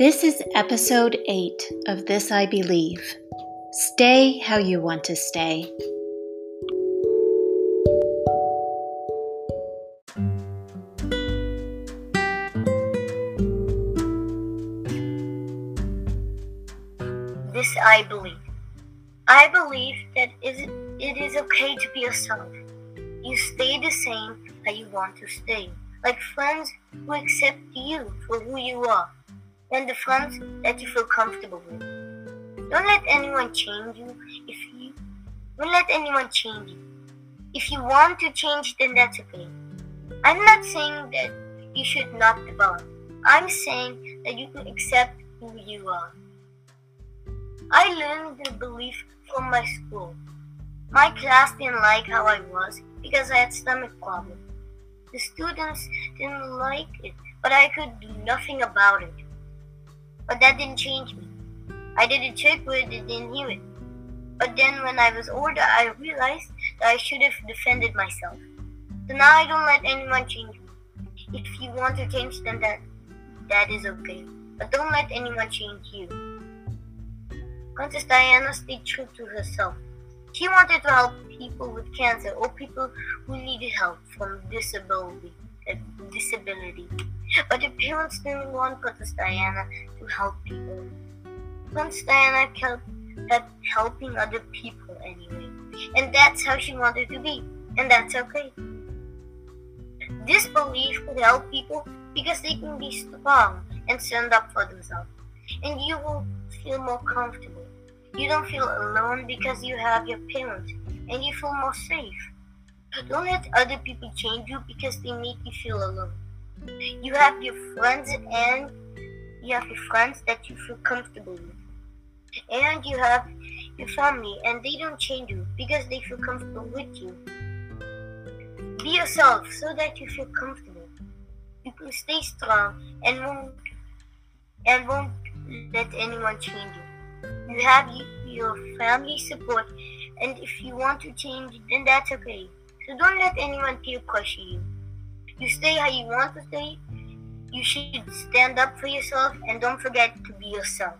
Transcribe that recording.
This is episode 8 of This I Believe. Stay how you want to stay. This I believe. I believe that it is okay to be yourself. You stay the same how you want to stay, like friends who accept you for who you are and the friends that you feel comfortable with. Don't let anyone change you if you don't let anyone change you. If you want to change then that's okay. I'm not saying that you should not develop. I'm saying that you can accept who you are. I learned the belief from my school. My class didn't like how I was because I had stomach problems. The students didn't like it, but I could do nothing about it. But that didn't change me. I did a trick where they didn't hear it. But then when I was older, I realized that I should have defended myself. So now I don't let anyone change me. If you want to change, then that that is okay. But don't let anyone change you. Princess Diana stayed true to herself. She wanted to help people with cancer or people who needed help from disability. Disability. But the parents didn't want Princess Diana to help people. Princess Diana kept, helping other people anyway. And that's how she wanted to be. And that's okay. This belief could help people because they can be strong and stand up for themselves. And you will feel more comfortable. You don't feel alone because you have your parents and you feel more safe. Don't let other people change you because they make you feel alone. You have your friends and you have your friends that you feel comfortable with. And you have your family and they don't change you because they feel comfortable with you. Be yourself so that you feel comfortable. You can stay strong and won't and won't let anyone change you. You have your family support and if you want to change then that's okay. So don't let anyone peer pressure you. You stay how you want to stay. You should stand up for yourself and don't forget to be yourself.